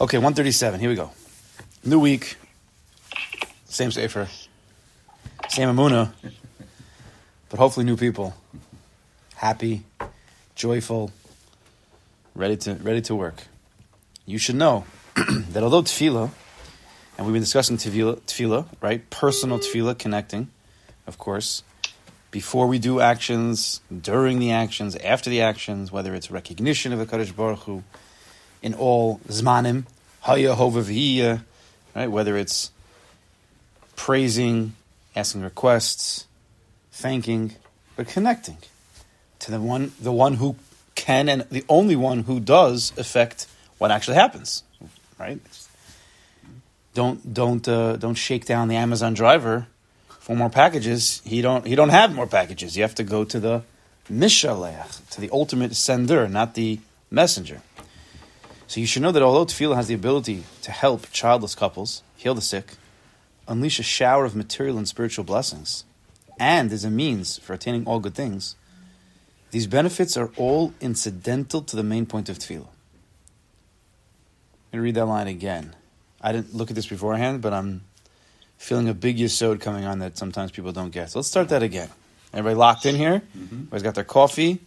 Okay, 137. Here we go. New week. Same Sefer. Same Amuna. But hopefully new people. Happy, joyful, ready to, ready to work. You should know that although tefillah, and we've been discussing tefillah, tefillah, right? Personal tefillah, connecting, of course, before we do actions, during the actions, after the actions, whether it's recognition of the Kadosh Baruch Hu, in all zmanim, haya right? Whether it's praising, asking requests, thanking, but connecting to the one, the one who can and the only one who does affect what actually happens, right? Don't don't uh, don't shake down the Amazon driver for more packages. He don't he don't have more packages. You have to go to the mishalech, to the ultimate sender, not the messenger. So you should know that although tefillah has the ability to help childless couples, heal the sick, unleash a shower of material and spiritual blessings, and is a means for attaining all good things, these benefits are all incidental to the main point of tefillah. I'm going to read that line again. I didn't look at this beforehand, but I'm feeling a big yisod coming on that sometimes people don't get. So let's start that again. Everybody locked in here? Mm-hmm. Everybody's got their coffee?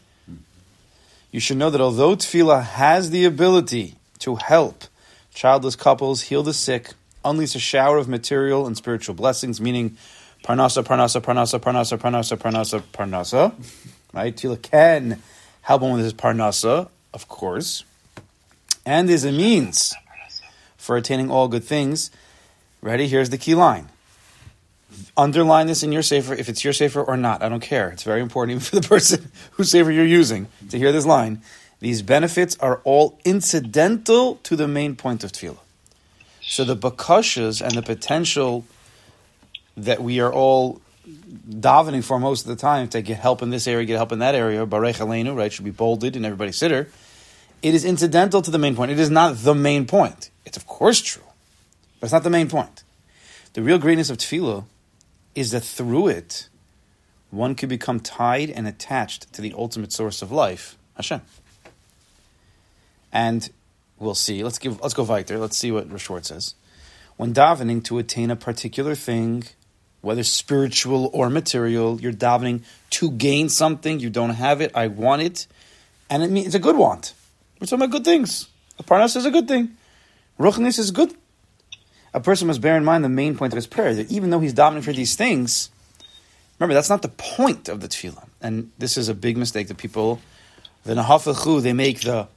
you should know that although tefillah has the ability to help childless couples heal the sick, unleash a shower of material and spiritual blessings, meaning parnasa, parnasa, parnasa, parnasa, parnasa, parnasa, parnasa, right? Tefillah can help one with his parnasa, of course, and is a means for attaining all good things. Ready? Here's the key line underline this in your sefer if it's your sefer or not. I don't care. It's very important even for the person whose sefer you're using to hear this line. These benefits are all incidental to the main point of tefillah. So the bakashas and the potential that we are all davening for most of the time to get help in this area, get help in that area, barech aleinu, right, should be bolded in everybody's siddur. It is incidental to the main point. It is not the main point. It's of course true, but it's not the main point. The real greatness of tefillah is that through it, one could become tied and attached to the ultimate source of life, Hashem. And we'll see. Let's give. Let's go weiter. Let's see what Rashort says. When davening to attain a particular thing, whether spiritual or material, you're davening to gain something. You don't have it. I want it, and it means it's a good want. We're talking about good things. A parnas is a good thing. Ruchnis is good a person must bear in mind the main point of his prayer that even though he's davening for these things, remember that's not the point of the tefillah. And this is a big mistake that people, the nahafachu, they make the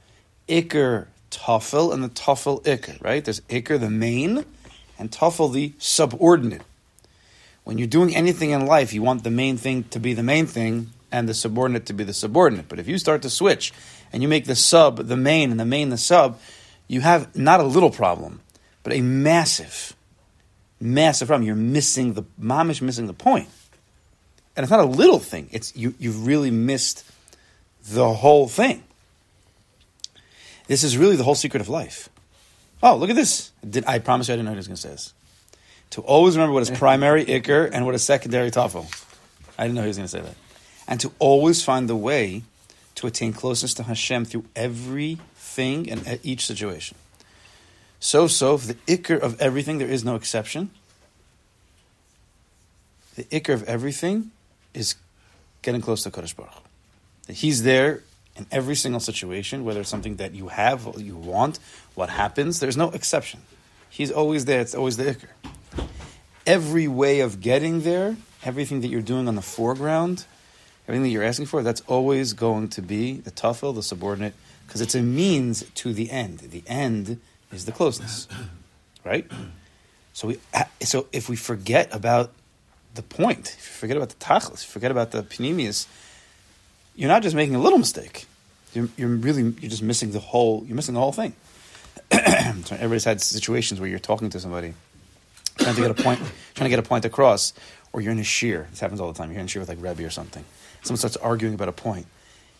ikr tafel and the tafel ikr, right? There's ikr, the main, and tafel, the subordinate. When you're doing anything in life, you want the main thing to be the main thing and the subordinate to be the subordinate. But if you start to switch and you make the sub the main and the main the sub, you have not a little problem but a massive, massive problem. You're missing the mamish, missing the point, and it's not a little thing. It's you. You've really missed the whole thing. This is really the whole secret of life. Oh, look at this! Did, I promise you, I didn't know he was going to say this. To always remember what is primary ikr and what is secondary tafel. I didn't know he was going to say that. And to always find the way to attain closeness to Hashem through everything and each situation. So, so, the ikr of everything, there is no exception. The ikr of everything is getting close to Kodesh Baruch. He's there in every single situation, whether it's something that you have, what you want, what happens, there's no exception. He's always there, it's always the ikr. Every way of getting there, everything that you're doing on the foreground, everything that you're asking for, that's always going to be the tafel, the subordinate, because it's a means to the end. The end is the closeness, right? So we, so if we forget about the point, if you forget about the tachlis, forget about the pnimius, you're not just making a little mistake. You're, you're really you're just missing the whole. You're missing the whole thing. so everybody's had situations where you're talking to somebody, trying to get a point, trying to get a point across, or you're in a shiur. This happens all the time. You're in a shiur with like Rebbe or something. Someone starts arguing about a point,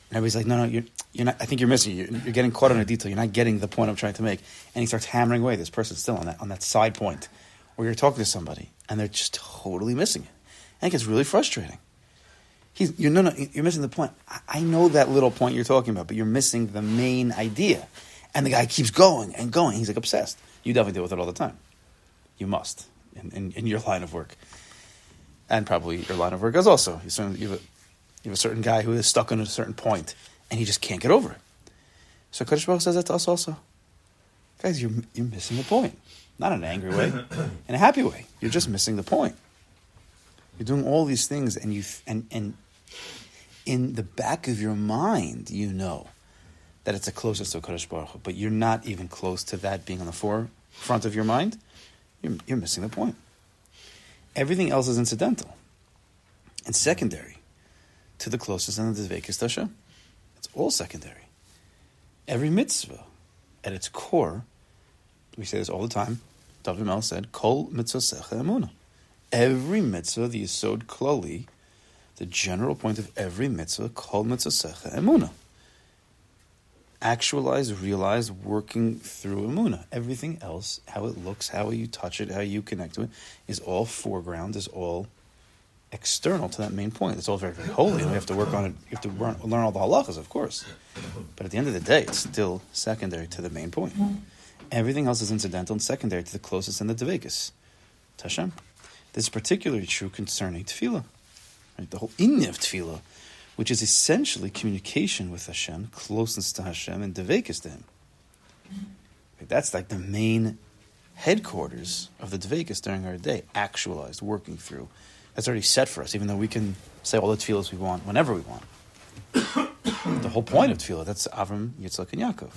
and everybody's like, no, no, you're, you're not, I think you're missing. You're, you're, getting caught on a detail. You're not getting the point I'm trying to make. And he starts hammering away. This person's still on that, on that side point where you're talking to somebody and they're just totally missing it. And it gets really frustrating. He's, you're, no, no, you're missing the point. I, I know that little point you're talking about, but you're missing the main idea. And the guy keeps going and going. He's like obsessed. You definitely deal with it all the time. You must in, in, in your line of work. And probably your line of work is also. You have, a, you have a certain guy who is stuck on a certain point and he just can't get over it. So Kodesh Baruch says that to us also. Guys, you're, you're missing the point. Not in an angry way, in a happy way. You're just missing the point. You're doing all these things, and you and and in the back of your mind, you know that it's the closest to Kodesh Baruch Hu, but you're not even close to that being on the forefront of your mind. You're, you're missing the point. Everything else is incidental and secondary to the closest and the Dvekis Hashem. It's all secondary. Every mitzvah, at its core, we say this all the time. David Mel said, "Kol mitzvah emuna." Every mitzvah, the yisod klali, the general point of every mitzvah, kol mitzvah emuna. Actualize, realize, working through emuna. Everything else, how it looks, how you touch it, how you connect to it, is all foreground, is all external to that main point. It's all very, very holy, and we have to work on it. You have to learn, learn all the halachas, of course. But at the end of the day, it's still secondary to the main point. Everything else is incidental and secondary to the closest and the devekas. Hashem. This is particularly true concerning tefillah. Right? The whole inyan of tefillah, which is essentially communication with Hashem, closeness to Hashem, and devekas to Him. Right? That's like the main headquarters of the devekas during our day, actualized, working through. That's already set for us, even though we can say all the tefillahs we want whenever we want. the whole point of tefillah, that's Avram, Yitzchak, and Yaakov.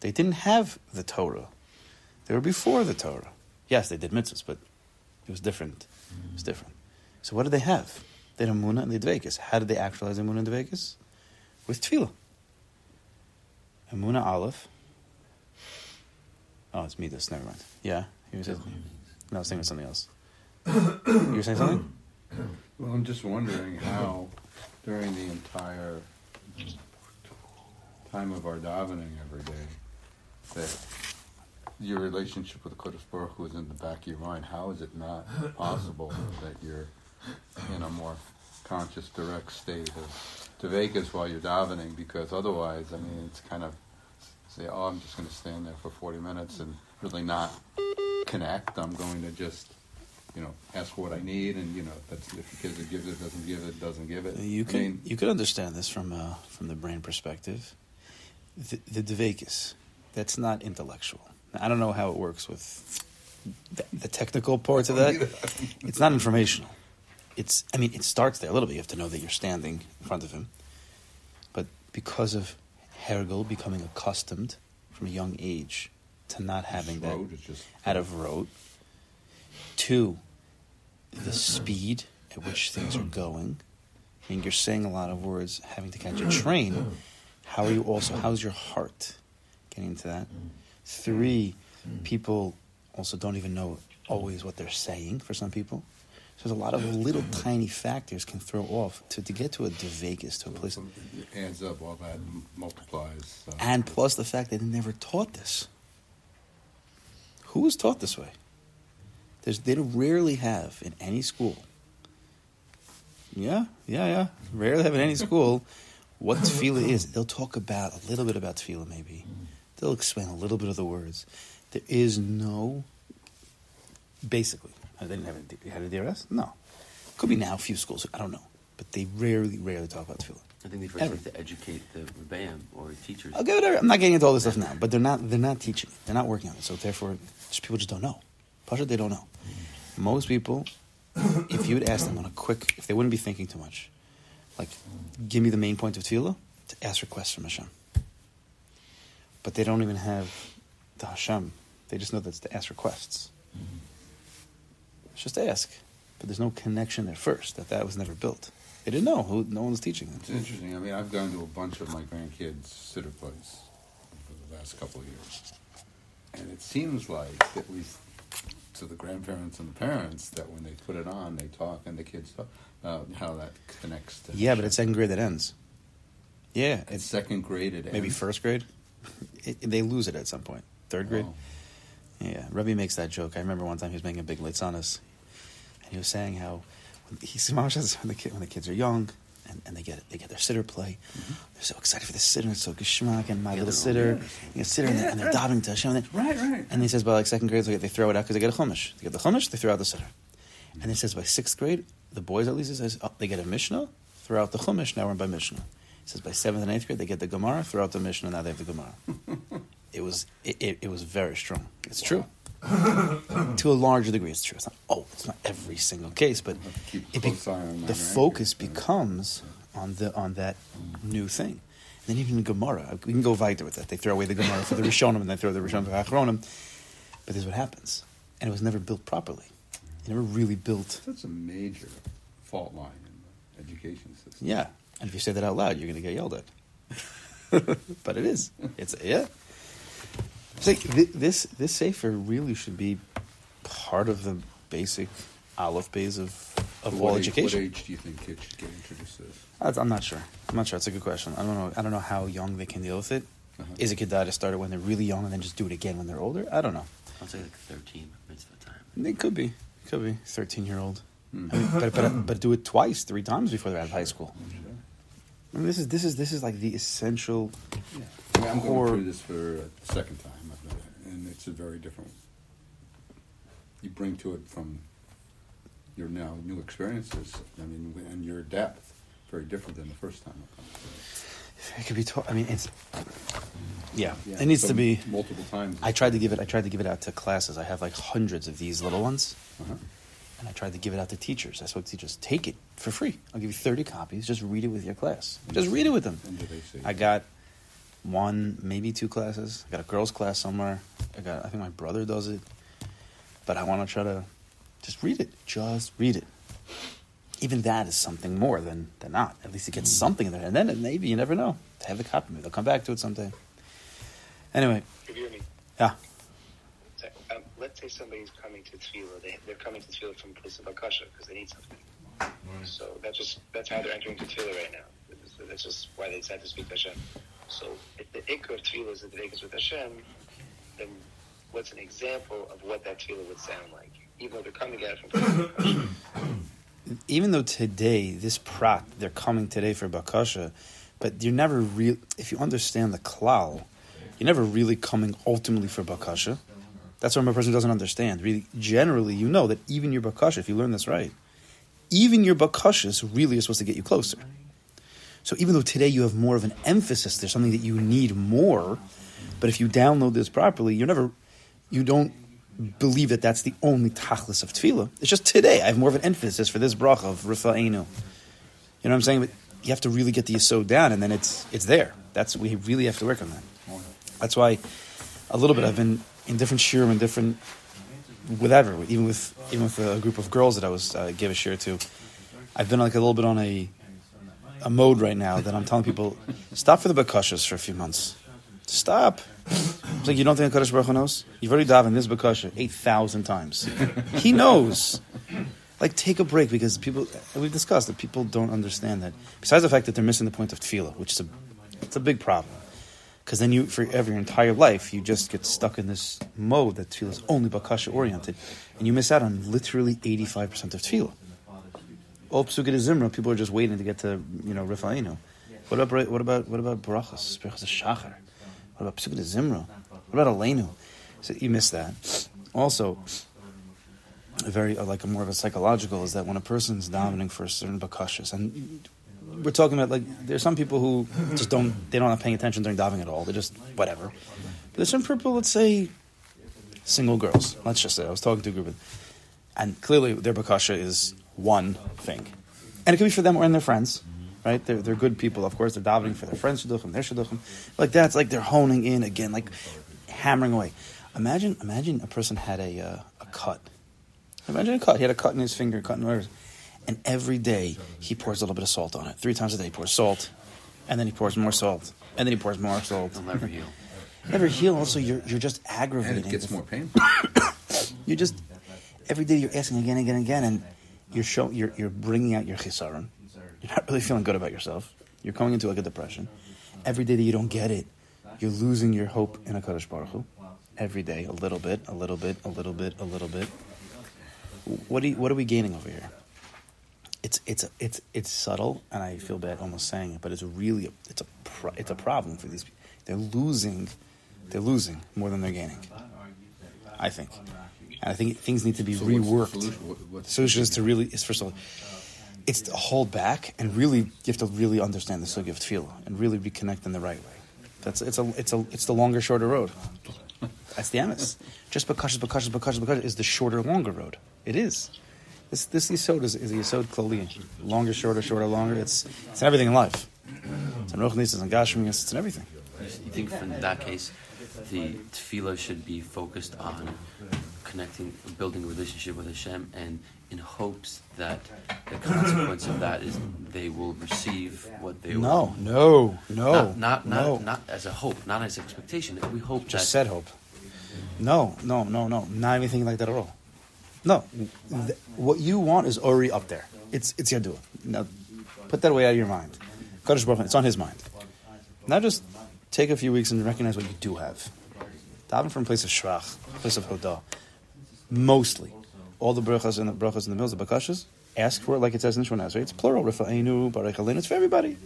They didn't have the Torah. They were before the Torah. Yes, they did mitzvahs, but it was different. It was different. So what did they have? They had Amunah and they had Dvekas. How did they actualize Amunah and Dvekas? With Tefillah. Amunah Aleph. Oh, it's Midas. Never mind. Yeah? You were saying, no, I was thinking of something else. you were saying something? Well, I'm just wondering how, during the entire time of our davening every day, that your relationship with the Kodesh Baruch Hu is in the back of your mind. How is it not possible that you're in a more conscious, direct state of Devekas while you're davening? Because otherwise, I mean, it's kind of say, oh, I'm just going to stand there for 40 minutes and really not connect. I'm going to just you know, ask for what I need, and you know, that's if because it gives it, doesn't give it, doesn't give it. You can I mean, you could understand this from uh, from the brain perspective. The, the Devekis, that's not intellectual. I don't know how it works with the, the technical parts of that. it's not informational. It's, I mean, it starts there a little bit. You have to know that you're standing in front of him. But because of Hergel becoming accustomed from a young age to not having that just... out of rote, two, the speed at which things are going. I mean, you're saying a lot of words, having to catch a train. How are you also? How's your heart? Getting into that. Three, people also don't even know always what they're saying for some people. So there's a lot of little tiny factors can throw off to, to get to a Vegas, to a place. It adds up, all that multiplies. Uh, and plus the fact that they never taught this. Who was taught this way? There's, they rarely have in any school. Yeah, yeah, yeah. Rarely have in any school what tefillah is. They'll talk about a little bit about tefillah, maybe. They'll explain a little bit of the words. There is no, basically, they didn't have a, had a DRS? No. Could be now a few schools, I don't know. But they rarely, rarely talk about tefillah. I think they first Ever. have to educate the rebbeim or teachers. I'll give it. I'm not getting into all this stuff now, but they're not. They're not teaching. They're not working on it. So therefore, just people just don't know. Pasha, they don't know. Most people, if you would ask them on a quick, if they wouldn't be thinking too much, like, give me the main point of tefillah, to ask requests from Hashem. But they don't even have the Hashem. They just know that's to ask requests. Mm-hmm. Just ask. But there's no connection at first, that that was never built. They didn't know. Who, no one was teaching them. It's interesting. I mean, I've gone to a bunch of my grandkids' siddur place for the last couple of years. And it seems like, at least to the grandparents and the parents, that when they put it on, they talk and the kids talk about how that connects to. Yeah, but it's second grade that ends. Yeah. It's second grade it Maybe ends. first grade? it, they lose it at some point. Third grade. Oh. Yeah, Rebbe makes that joke. I remember one time he was making a big litzanis, and he was saying how he mom says when the kid, when the kids are young, and, and they get they get their siddur play. Mm-hmm. They're so excited for the siddur. It's so geschmack and my Yeah, little siddur. You get siddur and, they're, and they're davening to Hashem. Right, right. and he says by like second grade, they, they throw it out because they get a chumash. They get the chumash, they throw out the siddur. And he says by sixth grade, the boys at least says oh, they get a mishnah, throw out the chumash. Now we're by mishnah. He says by seventh and eighth grade they get the gemara, throw out the mishnah. Now they have the gemara. it was it, it, it was very strong. It's true. to a larger degree, it's true. It's not oh, it's not every single case, but Have to keep a it be- the focus becomes on the on that mm. new thing. And then even Gemara, uh, we can go weiter with that. They throw away the Gemara for the Rishonim, and they throw the Rishonim for the Achronim. But this is what happens, and it was never built properly. It never really built. That's a major fault line in the education system. Yeah, and if you say that out loud, you're going to get yelled at. but it is. It's yeah. It's like thi- this. This sefer really should be part of the basic aleph base of of what all age, education. What age do you think kids should get introduced to this? I'm not sure. I'm not sure. It's a good question. I don't know. I don't know how young they can deal with it. Uh-huh. Is it kedai to start it when they're really young and then just do it again when they're older? I don't know. I'll say like 13 mitzvah time. It could be. Could be. 13 year old. Hmm. I mean, but, but but do it twice, three times before they're out of high school. I mean, this is this is this is like the essential. Yeah. Mean, I'm going Or- through this for the second time, I've done it, and it's a very different. You bring to it from your now new experiences. I mean, and your depth, very different than the first time. It. Could be taught. I mean, it's. Yeah, Yeah, it needs so to be. multiple times. I tried to give it. I tried to give it out to classes. I have like hundreds of these little ones, Uh-huh. and I tried to give it out to teachers. I spoke to teachers. Take it for free. I'll give you thirty copies. Just read it with your class. Just read it with them. And do they say? I got one, maybe two classes. I got a girls' class somewhere. I got. I think my brother does it, but I want to try to just read it. Just read it. Even that is something more than than not. At least it gets something in there, and then it, maybe you never know. They have the copy. Maybe they'll come back to it someday. Anyway, If you hear me, yeah. so, um, let's say somebody's coming to tefillah. They, they're coming to tefillah from a place of akasha because they need something. So that's just that's how they're entering to tefillah right now. That's- That's just why they decided to speak to Hashem. So if the ikr of tefillah is the ikr with Hashem, then what's an example of what that tefillah would sound like? Even though they're coming at it from even though today this prat they're coming today for bakasha, but you're never real. If you understand the klal, you're never really coming ultimately for bakasha. That's what my person doesn't understand. Really, generally, you know that even your bakasha, if you learn this right, even your bakashas really are supposed to get you closer. So even though today you have more of an emphasis, there's something that you need more. But if you download this properly, you're never, you don't believe that that's the only tachlis of tefillah. It's just today I have more of an emphasis for this bracha of rifa'enu. You know what I'm saying? But you have to really get the yisod down, and then it's it's there. That's we really have to work on that. That's why a little bit I've been in different shiurim and different whatever, even with even with a group of girls that I was uh, give a shiur to. I've been like a little bit on a a mode right now that I'm telling people stop for the bakashas for a few months. Stop. It's like you don't think Hakadosh Baruch Hu knows? You've already davened this bakasha eight thousand times. He knows. Like take a break because people we've discussed that people don't understand that. Besides the fact that they're missing the point of tefillah, which is a it's a big problem. Because then you, for every your entire life, you just get stuck in this mode that tefillah is only bakasha oriented, and you miss out on literally eighty five percent of tefillah. All pesukei de zimra, people are just waiting to get to you know rifainu. What about what about what about brachas, brachas shachar? What about de zimra? What about aleinu? So you miss that. Also, a very uh, like a more of a psychological is that when a person's davening for a certain bakashas, and we're talking about like there's some people who just don't they don't have paying attention during davening at all. They're just whatever. But there's some people, let's say, single girls. Let's just say I was talking to a group, of, and clearly their bakasha is one thing, and it could be for them or in their friends. Right, they're, they're good people. Of course, they're davening for their friends shidduchim, their shidduchim. Like that's like they're honing in again, like hammering away. Imagine, imagine a person had a uh, a cut. Imagine a cut. He had a cut in his finger, cut in whatever. And every day he pours a little bit of salt on it. Three times a day he pours salt, and then he pours more salt, and then he pours more salt. They'll never heal. Never heal. Also, you're you're just And aggravating. it gets more painful. You just every day you're asking again, and again, and again, and you're showing you're you're bringing out your chisaron. You're not really feeling good about yourself. You're coming into like a depression. Every day that you don't get it, you're losing your hope in a Kadosh Baruch Hu. Every day, a little bit, a little bit, a little bit, a little bit. What do you, what are we gaining over here? it's it's it's it's subtle, and I feel bad almost saying it, but it's really a, it's a pro, it's a problem for these. people. They're losing, they're losing more than they're gaining. I think, and I think things need to be So what's the reworked. solution? What- what's the solution is to really is first of all, it's to hold back and really you have to really understand the sugi of tefillah and really reconnect in the right way. That's it's a it's a it's the longer shorter road. That's the emes. Just because because because because is the shorter longer road. It is. This this yisod is, is a yisod klali. Longer, shorter, shorter, longer. It's it's in everything in life. It's in ruchnis, it's in gashmis, it's in everything. You think in that case, the tefillah should be focused on connecting, building a relationship with Hashem, and in hopes that the consequence of that is they will receive what they No, no, no, not not not, no. not as a hope, not as expectation. We hope Just said hope. No, no, no, no. Not anything like that at all. No, Th- what you want is already up there. It's it's Yadua. Now, put that away out of your mind. Baruch it's on his mind. Now just take a few weeks and recognize what you do have. Daven from a place of shvach, a place of hodah. Mostly, all the brachas and the brachas and the mills, the bakashas, ask for it like it says in Shemoneh Esrei. It's plural. Rifa'enu, Baruch. It's for everybody.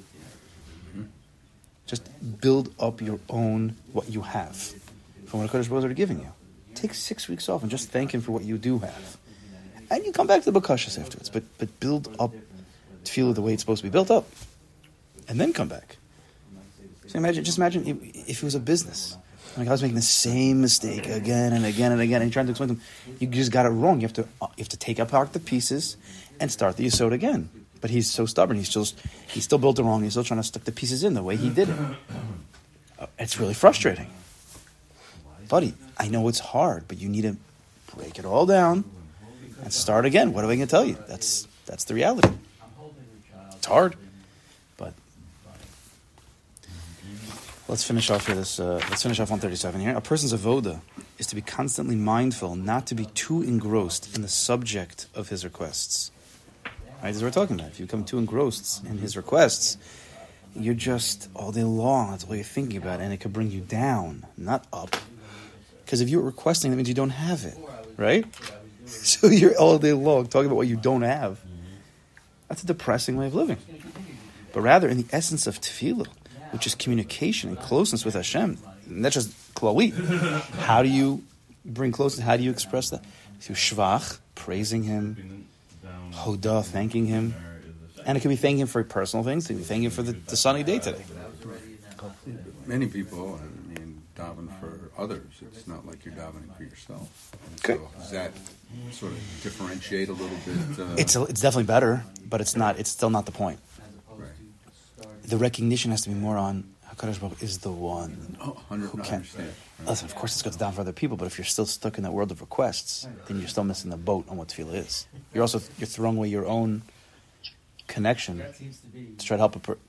Just build up your own what you have from what Kodesh Baruch Hu are giving you. Take six weeks off and just thank him for what you do have, and you come back to the bakashas afterwards. But but build up tefillah the way it's supposed to be built up, and then come back. So imagine, just imagine if it was a business. Like I was making the same mistake again and again and again, and trying to explain to them, you just got it wrong. You have to uh, you have to take apart the pieces and start the yisod again. But he's so stubborn. He's still he still built it wrong. He's still trying to stick the pieces in the way he did it. Uh, It's really frustrating, buddy. I know it's hard, but you need to break it all down and start again. What am I going to tell you? That's that's the reality. It's hard, but let's finish off here. This uh, let's finish off 137 here. A person's avoda is to be constantly mindful, not to be too engrossed in the subject of his requests. Right, this is what we're talking about. If you become too engrossed in his requests, you're just all day long. That's all you're thinking about, and it could bring you down, not up. Because if you're requesting, that means you don't have it, right? So you're all day long talking about what you don't have. That's a depressing way of living. But rather, in the essence of tefillah, which is communication and closeness with Hashem, and that's just klali. How do you bring closeness? How do you express that? Through shvach, praising Him, hodah, thanking Him, and it could be thanking Him for personal things. It could be thanking Him for the, the sunny day today. Many people, I mean, daven for others. It's not like you're davening for yourself. And Okay. So does that sort of differentiate a little bit? Uh, It's a, it's definitely better, but it's not. It's still not the point. The recognition has to be more on Hakadosh Baruch is the one. Oh, 100, Who can- Listen, of course, this goes down for other people, but if you're still stuck in that world of requests, then you're still missing the boat on what tefillah is. You're also you're throwing away your own connection to try to help a person,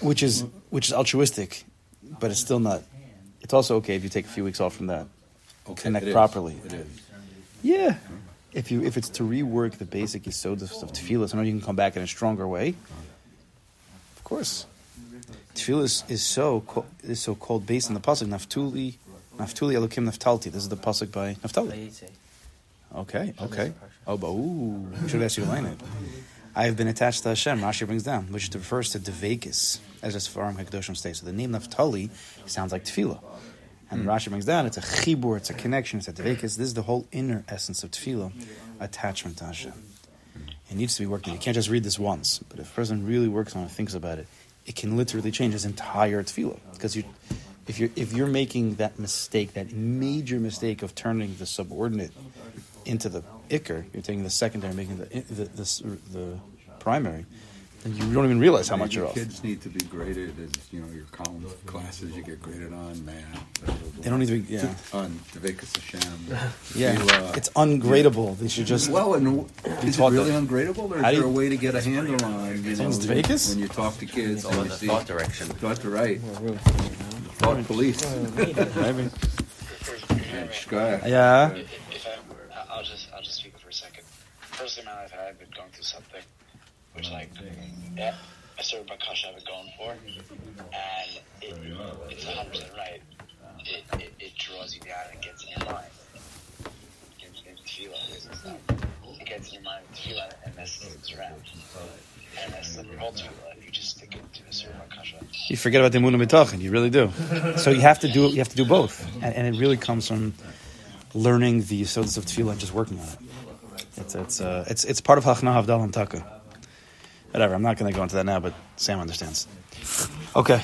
which is which is altruistic, but it's still not. It's also okay if you take a few weeks off from that. Okay, connect properly. It is. Yeah, if you if it's to rework the basic yisod of of tefillah, so now you can come back in a stronger way. Of course, tefillah is, is so co- is so called based on the pasuk Naftuli, Naftuli Elokim Naftalti. This is the pasuk by Naftali. Okay, okay. Oh, but ooh, should have asked you to line it. I have been attached to Hashem. Rashi brings down, which refers to devekis, as a Sfarim Hakadoshim states. So the name Naftali sounds like tefillah. And Rashi brings down, it's a chibur, it's a connection, it's a devekis. This is the whole inner essence of tefillah, attachment to Hashem. It needs to be worked on. You can't just read this once, but if a person really works on it, thinks about it, it can literally change his entire tefillah. Because you, if you're if you're making that mistake, that major mistake of turning the subordinate into the ikr, you're taking the secondary, making the the, the, the primary, then you don't even realize how much your you're off. kids need to be graded as you know your column classes you get graded on math. They don't need to be, yeah. on Devekas Hashem. Yeah, You, uh, it's ungradable. They should just. well, and is it really that. ugradable, or is How there a way to get a handle on? You know, Things when, you talk to kids, All in the obviously, thought direction. thought to right, thought police. Maybe. Yeah. If, if I, I'll just I'll just speak for a second. First in my life, I've been going through something which like yeah, a certain bakasha I've been going for, and it, it's 100 percent right. It, it, it draws you down and gets in your mind. Gets, like this it gets in your mind tefillah and messes it around. And that's the whole tefillah. You just stick it to a certain kasha. You forget about the Emunah B'tachin. You really do. So you have to do you have to do both, and, and it really comes from learning the sodas of tefillah and just working on it. It's it's uh, it's it's part of Hachna Havdal and Taka. Whatever. I'm not going to go into that now, but Sam understands. Okay.